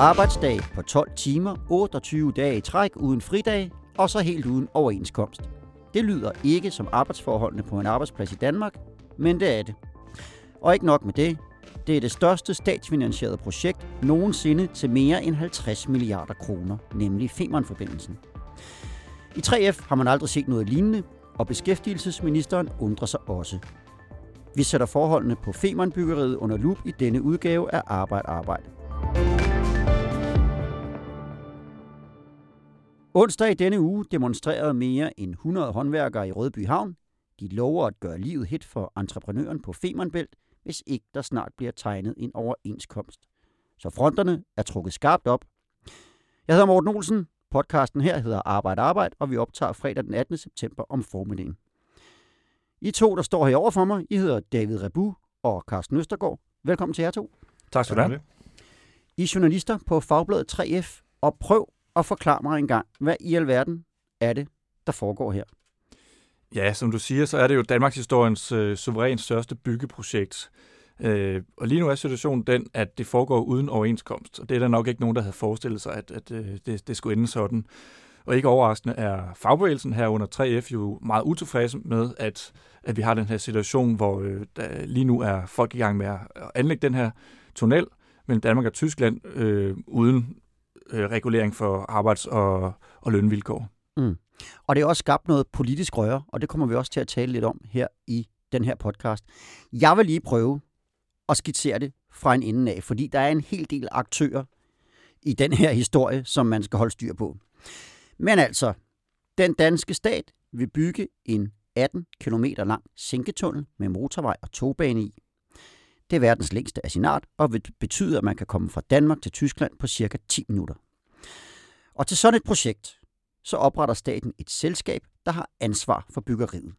Arbejdsdag på 12 timer, 28 dage i træk uden fridag, og så helt uden overenskomst. Det lyder ikke som arbejdsforholdene på en arbejdsplads i Danmark, men det er det. Og ikke nok med det, det er det største statsfinansierede projekt nogensinde til mere end 50 milliarder kroner, nemlig Femernforbindelsen. I 3F har man aldrig set noget lignende, og beskæftigelsesministeren undrer sig også. Vi sætter forholdene på Femernbyggeriet under lup i denne udgave af Arbejde Arbejde. Onsdag i denne uge demonstrerede mere end 100 håndværkere i Rødby Havn. De lover at gøre livet hit for entreprenøren på Femernbælt, hvis ikke der snart bliver tegnet en overenskomst. Så fronterne er trukket skarpt op. Jeg hedder Morten Olsen. Podcasten her hedder Arbejde Arbejde, og vi optager fredag den 18. september om formiddagen. I to, der står herovre for mig, I hedder David Rebu og Carsten Østergaard. Velkommen til jer to. Tak skal du have. I er journalister på Fagbladet 3F, og prøv at forklare mig en gang, hvad i alverden er det, der foregår her? Ja, som du siger, så er det jo Danmarks historiens øh, suverænt største byggeprojekt. Øh, og lige nu er situationen den, at det foregår uden overenskomst, og det er der nok ikke nogen, der havde forestillet sig, at, at øh, det, det skulle ende sådan. Og ikke overraskende er fagbevægelsen her under 3F jo meget utilfredse med, at, at vi har den her situation, hvor øh, der lige nu er folk i gang med at anlægge den her tunnel mellem Danmark og Tyskland øh, uden øh, regulering for arbejds- og, og lønvilkår. Mm. Og det er også skabt noget politisk røre, og det kommer vi også til at tale lidt om her i den her podcast. Jeg vil lige prøve at skitsere det fra en ende af, fordi der er en hel del aktører i den her historie, som man skal holde styr på. Men altså, den danske stat vil bygge en 18 km lang sænketunnel med motorvej og togbane i. Det er verdens længste af sin art, og vil betyde, at man kan komme fra Danmark til Tyskland på cirka 10 minutter. Og til sådan et projekt, så opretter staten et selskab, der har ansvar for byggeriet.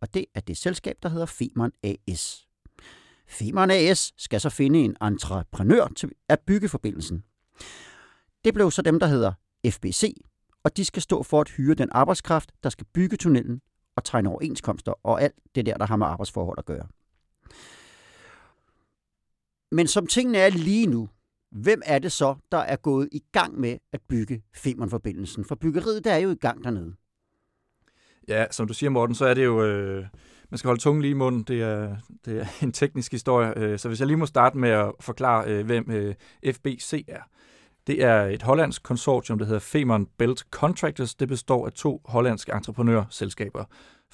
Og det er det selskab, der hedder Femern AS. Femern AS skal så finde en entreprenør til at bygge forbindelsen. Det blev så dem, der hedder FBC, og de skal stå for at hyre den arbejdskraft, der skal bygge tunnelen og tegne overenskomster og alt det der, der har med arbejdsforhold at gøre. Men som tingene er lige nu, hvem er det så, der er gået i gang med at bygge Femernforbindelsen? For byggeriet der er jo i gang dernede. Ja, som du siger, Morten, så er det jo... Øh, man skal holde tungen lige i munden. Det er, det er en teknisk historie. Øh, så hvis jeg lige må starte med at forklare, øh, hvem øh, FBC er. Det er et hollandsk konsortium, der hedder Femern Belt Contractors. Det består af to hollandske entreprenørselskaber,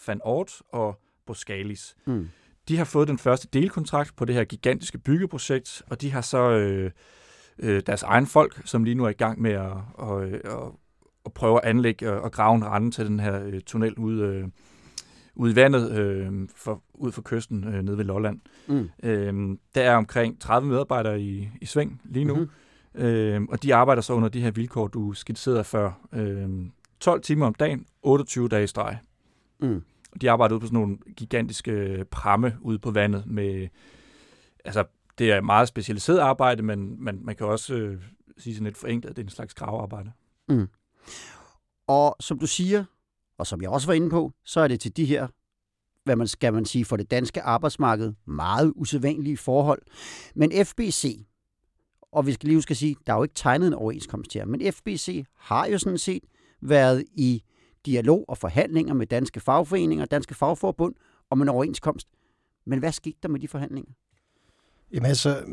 Van Oort og Boskalis. Mm. De har fået den første delkontrakt på det her gigantiske byggeprojekt, og de har så øh, øh, deres egen folk, som lige nu er i gang med at, og, og, og prøve at anlægge og, og grave en rende til den her øh, tunnel ude, øh, ude i vandet øh, for, ud for kysten øh, nede ved Lolland. Mm. Øh, der er omkring 30 medarbejdere i, i sving lige nu, mm-hmm. øh, og de arbejder så under de her vilkår, du skitserede før. Øh, 12 timer om dagen, 28 dage i streg. Mm. De arbejder ude på sådan nogle gigantiske pramme ude på vandet med, altså det er meget specialiseret arbejde, men man, man kan også øh, sige sådan lidt forenklet, at det er en slags gravearbejde. Mm. Og som du siger, og som jeg også var inde på, så er det til de her, hvad man skal man sige, for det danske arbejdsmarked, meget usædvanlige forhold. Men FBC, og vi skal lige huske at sige, der er jo ikke tegnet en overenskomst her, men FBC har jo sådan set været i dialog og forhandlinger med danske fagforeninger, danske fagforbund om en overenskomst. Men hvad skete der med de forhandlinger? Jamen altså,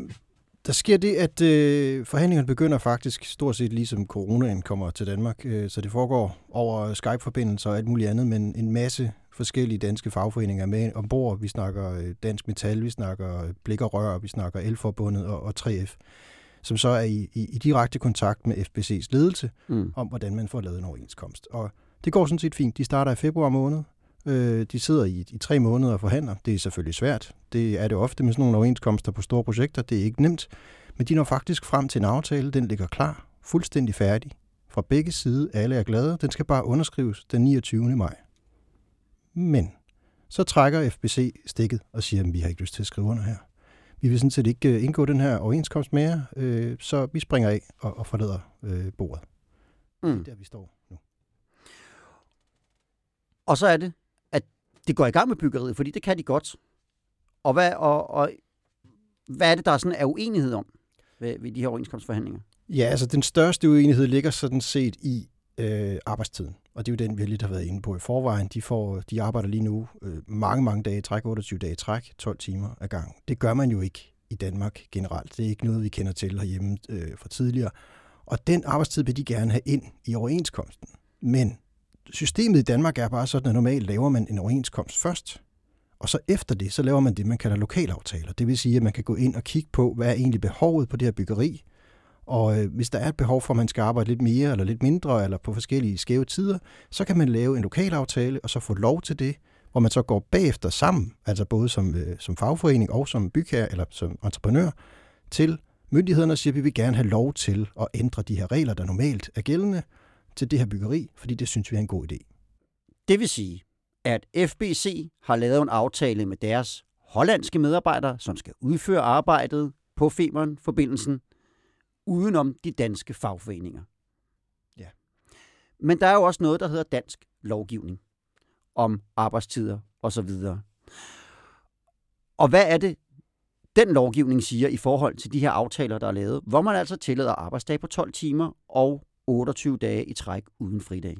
der sker det, at øh, forhandlingerne begynder faktisk stort set ligesom coronaen kommer til Danmark. Øh, så det foregår over Skype-forbindelser og alt muligt andet, men en masse forskellige danske fagforeninger med ombord. Vi snakker øh, Dansk Metal, vi snakker Blik og Rør, vi snakker Elforbundet og, og 3F, som så er i, i, i direkte kontakt med FBC's ledelse mm. om, hvordan man får lavet en overenskomst. Og det går sådan set fint. De starter i februar måned. Øh, de sidder i, i tre måneder og forhandler. Det er selvfølgelig svært. Det er det ofte med sådan nogle overenskomster på store projekter. Det er ikke nemt. Men de når faktisk frem til en aftale. Den ligger klar. Fuldstændig færdig. Fra begge sider. Alle er glade. Den skal bare underskrives den 29. maj. Men så trækker FBC stikket og siger, at vi har ikke lyst til at skrive under her. Vi vil sådan set ikke øh, indgå den her overenskomst mere, øh, så vi springer af og, og forlader øh, bordet. Mm. Det er der, vi står nu. Og så er det, det går i gang med byggeriet, fordi det kan de godt. Og hvad, og, og, hvad er det, der er, sådan, er uenighed om ved, ved de her overenskomstforhandlinger? Ja, altså den største uenighed ligger sådan set i øh, arbejdstiden. Og det er jo den, vi lidt har været inde på i forvejen. De, får, de arbejder lige nu øh, mange, mange dage i træk, 28 dage i træk, 12 timer ad gang. Det gør man jo ikke i Danmark generelt. Det er ikke noget, vi kender til herhjemme øh, fra tidligere. Og den arbejdstid vil de gerne have ind i overenskomsten. Men systemet i Danmark er bare sådan, at normalt laver man en overenskomst først, og så efter det, så laver man det, man kalder lokalaftaler. Det vil sige, at man kan gå ind og kigge på, hvad er egentlig behovet på det her byggeri, og øh, hvis der er et behov for, at man skal arbejde lidt mere eller lidt mindre, eller på forskellige skæve tider, så kan man lave en lokalaftale, og så få lov til det, hvor man så går bagefter sammen, altså både som, øh, som fagforening og som bygherre eller som entreprenør, til myndighederne og siger, at vi vil gerne have lov til at ændre de her regler, der normalt er gældende, til det her byggeri, fordi det synes vi er en god idé. Det vil sige, at FBC har lavet en aftale med deres hollandske medarbejdere, som skal udføre arbejdet på Femern-forbindelsen, udenom de danske fagforeninger. Ja. Men der er jo også noget, der hedder dansk lovgivning om arbejdstider osv. Og hvad er det, den lovgivning siger i forhold til de her aftaler, der er lavet, hvor man altså tillader arbejdsdag på 12 timer og 28 dage i træk uden fridag?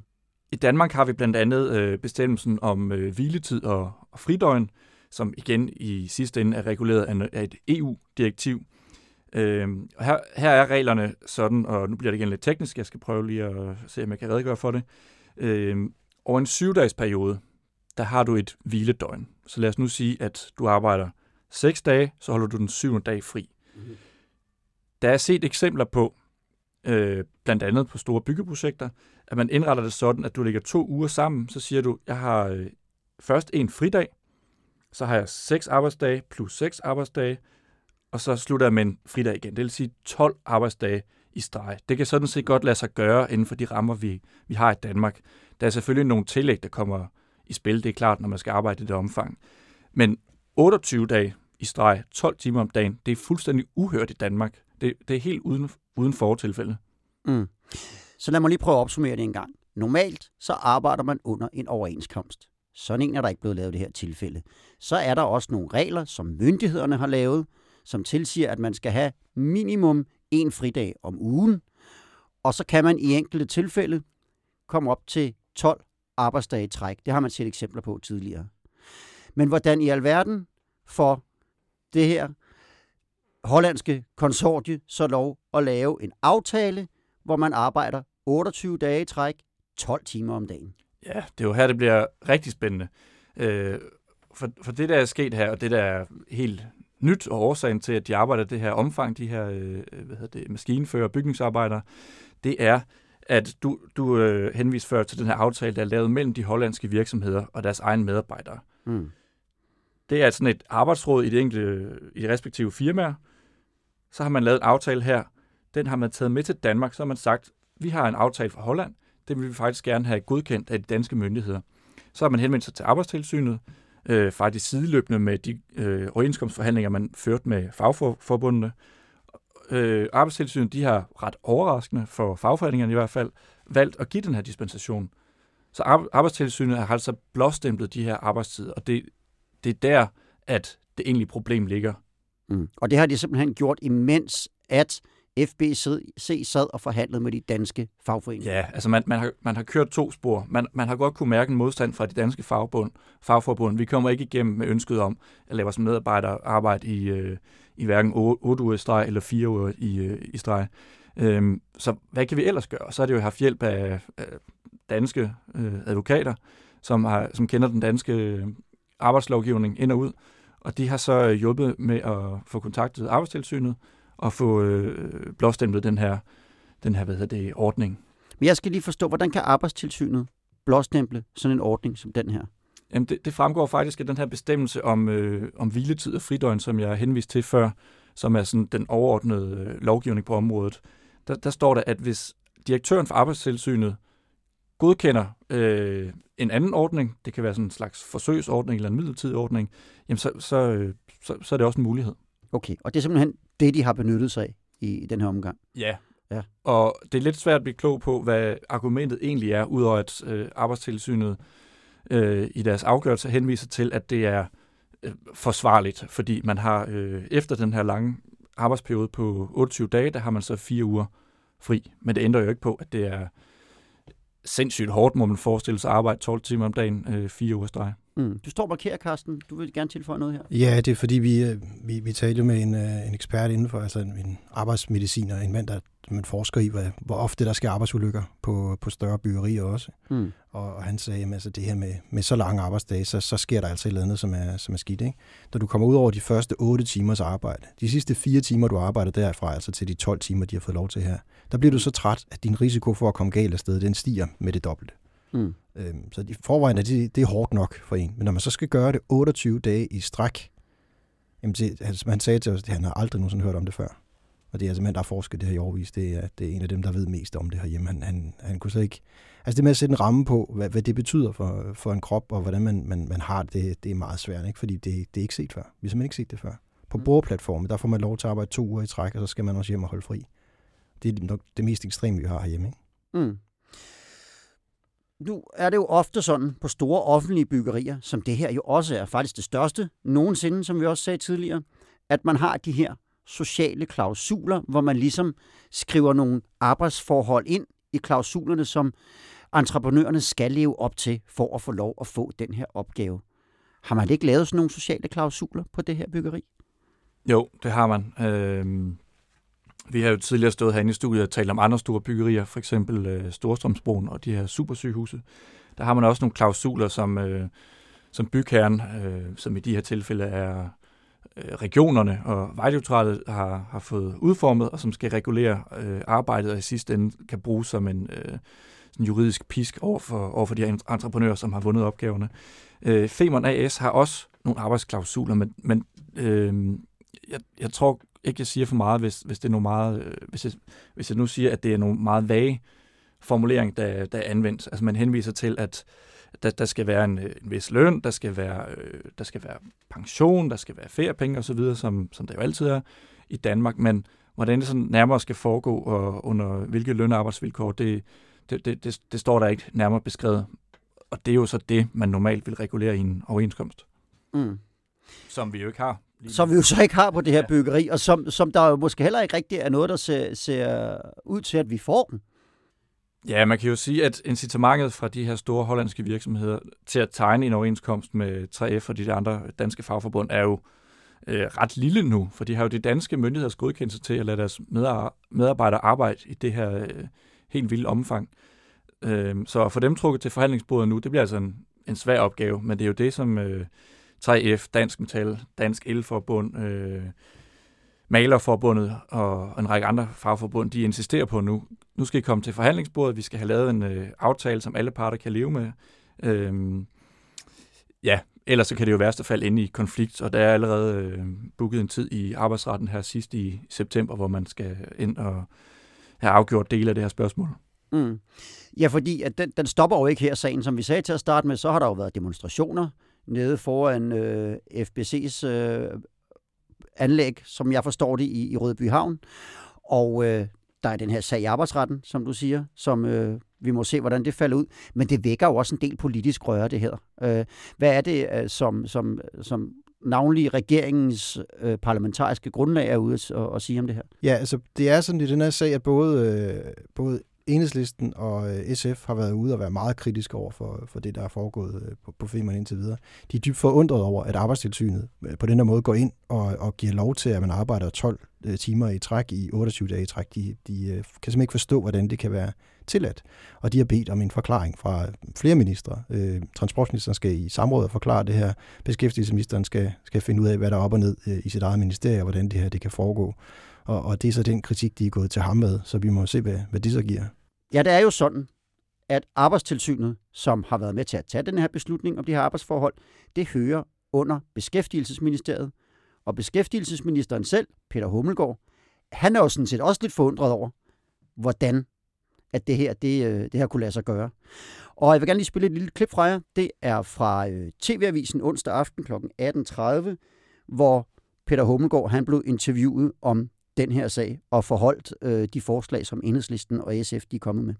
I Danmark har vi blandt andet øh, bestemmelsen om øh, hviletid og, og fridøgn, som igen i sidste ende er reguleret af et EU-direktiv. Øh, her, her er reglerne sådan, og nu bliver det igen lidt teknisk, jeg skal prøve lige at se, om jeg kan redegøre for det. Øh, over en syvdags periode, der har du et hviledøgn. Så lad os nu sige, at du arbejder 6 dage, så holder du den syvende dag fri. Mm-hmm. Der er set eksempler på, øh, blandt andet på store byggeprojekter, at man indretter det sådan, at du lægger to uger sammen, så siger du, jeg har øh, først en fridag, så har jeg seks arbejdsdage plus seks arbejdsdage, og så slutter jeg med en fridag igen. Det vil sige 12 arbejdsdage i streg. Det kan sådan set godt lade sig gøre inden for de rammer, vi, vi har i Danmark. Der er selvfølgelig nogle tillæg, der kommer i spil, det er klart, når man skal arbejde i det omfang. Men 28 dage i streg, 12 timer om dagen, det er fuldstændig uhørt i Danmark. Det, det er helt uden, uden fortilfælde. Mm. Så lad mig lige prøve at opsummere det en gang. Normalt så arbejder man under en overenskomst. Sådan en er der ikke blevet lavet i det her tilfælde. Så er der også nogle regler, som myndighederne har lavet, som tilsiger, at man skal have minimum en fridag om ugen, og så kan man i enkelte tilfælde komme op til 12 arbejdsdage i træk. Det har man set eksempler på tidligere. Men hvordan i alverden får det her hollandske konsortie så lov at lave en aftale, hvor man arbejder 28 dage i træk, 12 timer om dagen? Ja, det er jo her, det bliver rigtig spændende. Øh, for, for det, der er sket her, og det, der er helt nyt, og årsagen til, at de arbejder det her omfang, de her øh, hvad hedder det, maskinfører og bygningsarbejdere, det er, at du, du øh, henviser før til den her aftale, der er lavet mellem de hollandske virksomheder og deres egne medarbejdere. Mm. Det er sådan et arbejdsråd i de enkelte, i de respektive firmaer. Så har man lavet en aftale her. Den har man taget med til Danmark. Så har man sagt, vi har en aftale fra Holland. den vil vi faktisk gerne have godkendt af de danske myndigheder. Så har man henvendt sig til arbejdstilsynet, øh, faktisk sideløbende med de øh, overenskomstforhandlinger, man førte med fagforbundene. Øh, arbejdstilsynet de har ret overraskende for fagforeningerne i hvert fald valgt at give den her dispensation. Så arbejdstilsynet har altså blåstemplet de her arbejdstider, og det, det er der, at det egentlige problem ligger. Mm. Og det har de simpelthen gjort, imens at FBC sad og forhandlede med de danske fagforeninger. Ja, altså man, man, har, man har kørt to spor. Man, man har godt kunne mærke en modstand fra de danske fagbund, fagforbund. Vi kommer ikke igennem med ønsket om at lave vores medarbejdere arbejde i, øh, i hverken 8 uger i streg eller 4 uger i, øh, i streg. Øhm, så hvad kan vi ellers gøre? Så har det jo haft hjælp af, af danske øh, advokater, som, har, som kender den danske arbejdslovgivning ind og ud, og de har så hjulpet med at få kontaktet arbejdstilsynet og få øh, blåstemplet den her, den her hvad hedder det, ordning. Men jeg skal lige forstå, hvordan kan arbejdstilsynet blåstemple sådan en ordning som den her? Jamen det, det fremgår faktisk af den her bestemmelse om, øh, om hviletid og fridøgn, som jeg henviste til før, som er sådan den overordnede øh, lovgivning på området. Der, der står der, at hvis direktøren for arbejdstilsynet godkender øh, en anden ordning, det kan være sådan en slags forsøgsordning eller en midlertidig ordning, jamen så, så, øh, så, så er det også en mulighed. Okay, og det er simpelthen det, de har benyttet sig af i, i den her omgang? Ja. ja, og det er lidt svært at blive klog på, hvad argumentet egentlig er, udover at øh, arbejdstilsynet øh, i deres afgørelse henviser til, at det er øh, forsvarligt, fordi man har øh, efter den her lange arbejdsperiode på 28 dage, der har man så fire uger fri. Men det ændrer jo ikke på, at det er sindssygt hårdt, må man forestille sig, at arbejde 12 timer om dagen, øh, fire uger streg. Mm. Du står og markerer, Carsten. Du vil gerne tilføje noget her. Ja, det er fordi, vi, øh, vi, vi talte med en, øh, en ekspert indenfor, altså en, en arbejdsmediciner, en mand, der man forsker i, hvad, hvor ofte der sker arbejdsulykker på, på større byggerier også. Mm. Og, og han sagde, at altså, det her med, med så lange arbejdsdage, så, så sker der altså et eller andet, som er, som er skidt. Ikke? Når du kommer ud over de første 8 timers arbejde, de sidste 4 timer, du arbejder derfra, altså til de 12 timer, de har fået lov til her, der bliver du så træt, at din risiko for at komme galt afsted, den stiger med det dobbelte. Mm. Øhm, så i forvejen er det, det er hårdt nok for en. Men når man så skal gøre det 28 dage i stræk, jamen det, altså, man sagde til os, at han har aldrig nogensinde hørt om det før. Og det er altså mand, der har forsket det her i overvis. Det er, det er en af dem, der ved mest om det her hjemme. Han, han, han kunne så ikke... Altså det med at sætte en ramme på, hvad, hvad det betyder for, for en krop, og hvordan man, man, man har det, det er meget svært, ikke? fordi det, det er ikke set før. Vi har simpelthen ikke set det før. På mm. bordplatformen, der får man lov til at arbejde to uger i træk, og så skal man også hjem og holde fri. Det er nok det mest ekstreme, vi har herhjemme. Ikke? Mm nu er det jo ofte sådan på store offentlige byggerier, som det her jo også er faktisk det største nogensinde, som vi også sagde tidligere, at man har de her sociale klausuler, hvor man ligesom skriver nogle arbejdsforhold ind i klausulerne, som entreprenørerne skal leve op til for at få lov at få den her opgave. Har man ikke lavet sådan nogle sociale klausuler på det her byggeri? Jo, det har man. Øh, vi har jo tidligere stået herinde i studiet og talt om andre store byggerier, for eksempel øh, Storstrømsbroen og de her supersygehuse. Der har man også nogle klausuler, som, øh, som bygherren, øh, som i de her tilfælde er Øh, regionerne og Vejdirektoratet har, har fået udformet, og som skal regulere øh, arbejdet, og i sidste ende kan bruges som en øh, sådan juridisk pisk over for, over for de her entreprenører, som har vundet opgaverne. Øh, Femern AS har også nogle arbejdsklausuler, men, men øh, jeg, jeg tror ikke, jeg siger for meget, hvis, hvis det er nogle meget, øh, hvis, jeg, hvis jeg nu siger, at det er nogle meget vage formulering, der, der er anvendt. Altså man henviser til, at der, der skal være en, en vis løn, der skal være, øh, der skal være pension, der skal være feriepenge osv., som, som der jo altid er i Danmark, men hvordan det sådan nærmere skal foregå og under hvilke lønarbejdsvilkår, det, det, det, det, det står der ikke nærmere beskrevet. Og det er jo så det, man normalt vil regulere i en overenskomst. Mm. Som vi jo ikke har som vi jo så ikke har på det her byggeri, og som, som der jo måske heller ikke rigtig er noget, der ser, ser ud til, at vi får den. Ja, man kan jo sige, at incitamentet fra de her store hollandske virksomheder til at tegne en overenskomst med 3F og de andre danske fagforbund er jo øh, ret lille nu, for de har jo de danske myndigheders godkendelse til at lade deres medarbejdere arbejde i det her øh, helt vilde omfang. Øh, så at få dem trukket til forhandlingsbordet nu, det bliver altså en, en svær opgave, men det er jo det, som... Øh, 3F, Dansk Metal, Dansk Elforbund, øh, Malerforbundet og en række andre fagforbund, de insisterer på nu. Nu skal I komme til forhandlingsbordet, vi skal have lavet en øh, aftale, som alle parter kan leve med. Øhm, ja, ellers så kan det jo i værste fald ende i konflikt, og der er allerede øh, booket en tid i arbejdsretten her sidst i september, hvor man skal ind og have afgjort dele af det her spørgsmål. Mm. Ja, fordi at den, den stopper jo ikke her, sagen. Som vi sagde til at starte med, så har der jo været demonstrationer nede foran øh, FBC's øh, anlæg, som jeg forstår det, i, i Rødby Havn. Og øh, der er den her sag i arbejdsretten, som du siger, som øh, vi må se, hvordan det falder ud. Men det vækker jo også en del politisk røre, det her. Øh, hvad er det, øh, som, som, som navnlig regeringens øh, parlamentariske grundlag er ude at, at, at sige om det her? Ja, altså det er sådan i den her sag, at både, øh, både Enhedslisten og øh, SF har været ude og være meget kritiske over for, for det, der er foregået øh, på, på Femern indtil videre. De er dybt forundret over, at arbejdstilsynet øh, på den her måde går ind og, og giver lov til, at man arbejder 12 timer i træk i 28 dage i træk. De, de kan simpelthen ikke forstå, hvordan det kan være tilladt. Og de har bedt om en forklaring fra flere ministre. transportministeren skal i samråd forklare det her. Beskæftigelsesministeren skal, skal finde ud af, hvad der er op og ned i sit eget ministerie, og hvordan det her det kan foregå. Og, og det er så den kritik, de er gået til ham med, så vi må se, hvad, hvad det så giver. Ja, det er jo sådan, at arbejdstilsynet, som har været med til at tage den her beslutning om de her arbejdsforhold, det hører under Beskæftigelsesministeriet. Og beskæftigelsesministeren selv, Peter Hummelgaard, han er jo sådan set også lidt forundret over, hvordan at det her, det, øh, det her kunne lade sig gøre. Og jeg vil gerne lige spille et lille klip fra jer. Det er fra øh, TV-avisen onsdag aften kl. 18.30, hvor Peter Hummelgaard han blev interviewet om den her sag og forholdt øh, de forslag, som Enhedslisten og SF de er kommet med.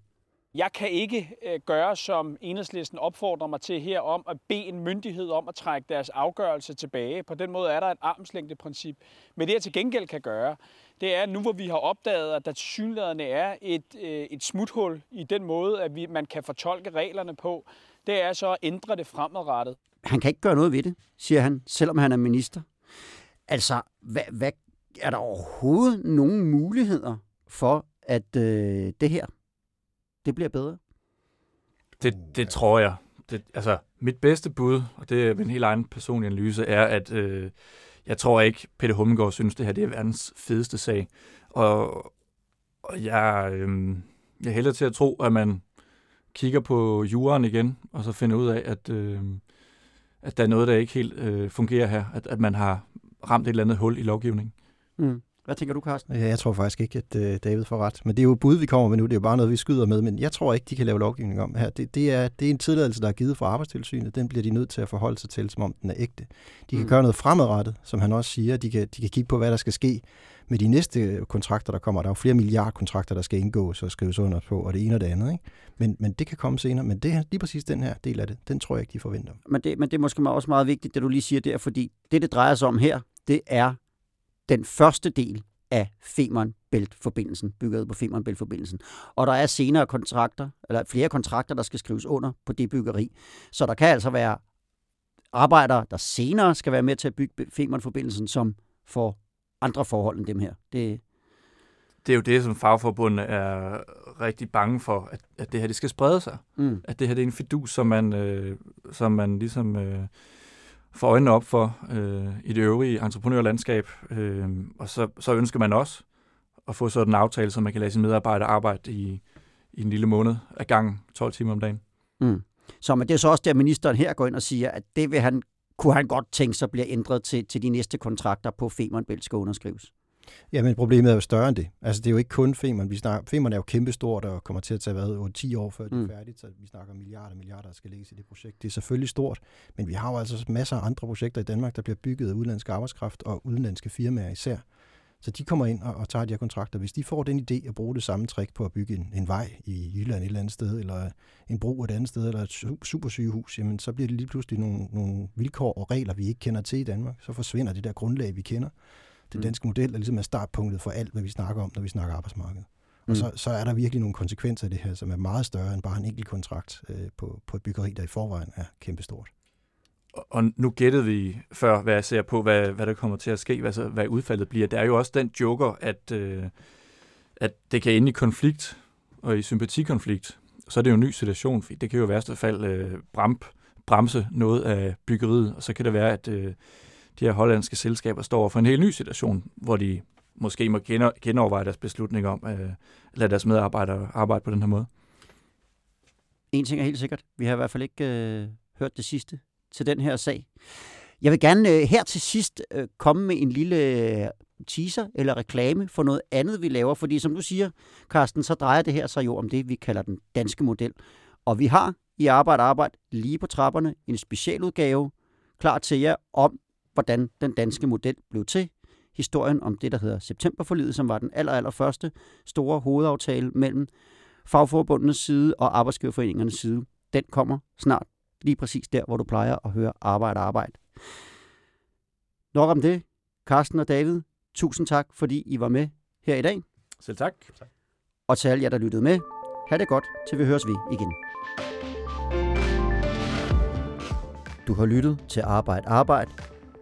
Jeg kan ikke øh, gøre, som enhedslisten opfordrer mig til her, om at bede en myndighed om at trække deres afgørelse tilbage. På den måde er der et armslængdeprincip. Men det, jeg til gengæld kan gøre, det er nu, hvor vi har opdaget, at der til synligheden er et, øh, et smuthul i den måde, at vi, man kan fortolke reglerne på, det er så at ændre det fremadrettet. Han kan ikke gøre noget ved det, siger han, selvom han er minister. Altså, hvad, hvad, er der overhovedet nogen muligheder for, at øh, det her, det bliver bedre? Det, det tror jeg. Det, altså, mit bedste bud, og det er min helt egen personlige analyse, er, at øh, jeg tror ikke, Peter Hummelgaard synes, det her det er verdens fedeste sag. Og, og jeg, øh, jeg hælder til at tro, at man kigger på juraen igen, og så finder ud af, at, øh, at der er noget, der ikke helt øh, fungerer her. At, at man har ramt et eller andet hul i lovgivningen. Mm. Hvad tænker du, Carsten? Ja, jeg tror faktisk ikke, at uh, David får ret. Men det er jo bud, vi kommer med nu. Det er jo bare noget, vi skyder med. Men jeg tror ikke, de kan lave lovgivning om her. Det, det, er, det er en tilladelse, der er givet fra arbejdstilsynet. Den bliver de nødt til at forholde sig til, som om den er ægte. De kan mm. gøre noget fremadrettet, som han også siger. De kan, de kan kigge på, hvad der skal ske med de næste kontrakter, der kommer. Der er jo flere milliardkontrakter, der skal indgås og skrives under på, og det ene og det andet. Ikke? Men, men det kan komme senere. Men det her, lige præcis den her del af det, den tror jeg ikke, de forventer. Men det, men det er måske også meget vigtigt, det du lige siger der, fordi det, det drejer sig om her, det er den første del af Femern Bælt-forbindelsen, bygget på Femern Bælt-forbindelsen. Og der er senere kontrakter, eller flere kontrakter, der skal skrives under på det byggeri. Så der kan altså være arbejdere, der senere skal være med til at bygge Femern-forbindelsen, som får andre forhold end dem her. Det, det er jo det, som fagforbundet er rigtig bange for, at, at det her det skal sprede sig. Mm. At det her det er en fidus, som man, øh, som man ligesom øh, får øjnene op for øh, i det øvrige entreprenørlandskab. Øh, og så, så ønsker man også at få sådan en aftale, så man kan lade sine medarbejdere arbejde i, i en lille måned af gang 12 timer om dagen. Mm. Så men det er så også der, ministeren her går ind og siger, at det vil han, kunne han godt tænke sig bliver ændret til, til de næste kontrakter på Femernbælt skal underskrives. Ja, men problemet er jo større end det. Altså, det er jo ikke kun Femern. Vi snakker, Femern er jo kæmpestort og kommer til at tage hvad, 10 år før det er mm. færdigt, så vi snakker milliarder og milliarder, der skal lægges i det projekt. Det er selvfølgelig stort, men vi har jo altså masser af andre projekter i Danmark, der bliver bygget af udenlandsk arbejdskraft og udenlandske firmaer især. Så de kommer ind og, og tager de her kontrakter. Hvis de får den idé at bruge det samme trick på at bygge en, en vej i Jylland et eller andet sted, eller en bro et andet sted, eller et supersygehus, jamen så bliver det lige pludselig nogle, nogle vilkår og regler, vi ikke kender til i Danmark. Så forsvinder det der grundlag, vi kender. Den mm. danske model er ligesom er startpunktet for alt, hvad vi snakker om, når vi snakker arbejdsmarked. Og mm. så, så er der virkelig nogle konsekvenser af det her, som er meget større end bare en enkelt kontrakt øh, på, på et byggeri, der i forvejen er kæmpestort. Og nu gættede vi før, hvad jeg ser på, hvad, hvad der kommer til at ske, hvad, hvad udfaldet bliver. Der er jo også den joker, at, øh, at det kan ende i konflikt og i sympatikonflikt. Så er det jo en ny situation, for det kan jo i værste fald øh, bramp, bremse noget af byggeriet, og så kan det være, at øh, de her hollandske selskaber står for en helt ny situation, hvor de måske må genoverveje deres beslutning om øh, at lade deres medarbejdere arbejde på den her måde. En ting er helt sikkert. Vi har i hvert fald ikke øh, hørt det sidste til den her sag. Jeg vil gerne øh, her til sidst øh, komme med en lille øh, teaser eller reklame for noget andet, vi laver. Fordi som du siger, Carsten, så drejer det her sig jo om det, vi kalder den danske model. Og vi har i Arbejde Arbejde lige på trapperne en specialudgave klar til jer om hvordan den danske model blev til. Historien om det, der hedder Septemberforlidet, som var den aller, aller første store hovedaftale mellem fagforbundenes side og arbejdsgiverforeningernes side. Den kommer snart lige præcis der, hvor du plejer at høre arbejde arbejde. Nok om det. Carsten og David, tusind tak, fordi I var med her i dag. Selv tak. Og til alle jer, der lyttede med, ha' det godt, til vi høres vi igen. Du har lyttet til Arbejde Arbejde,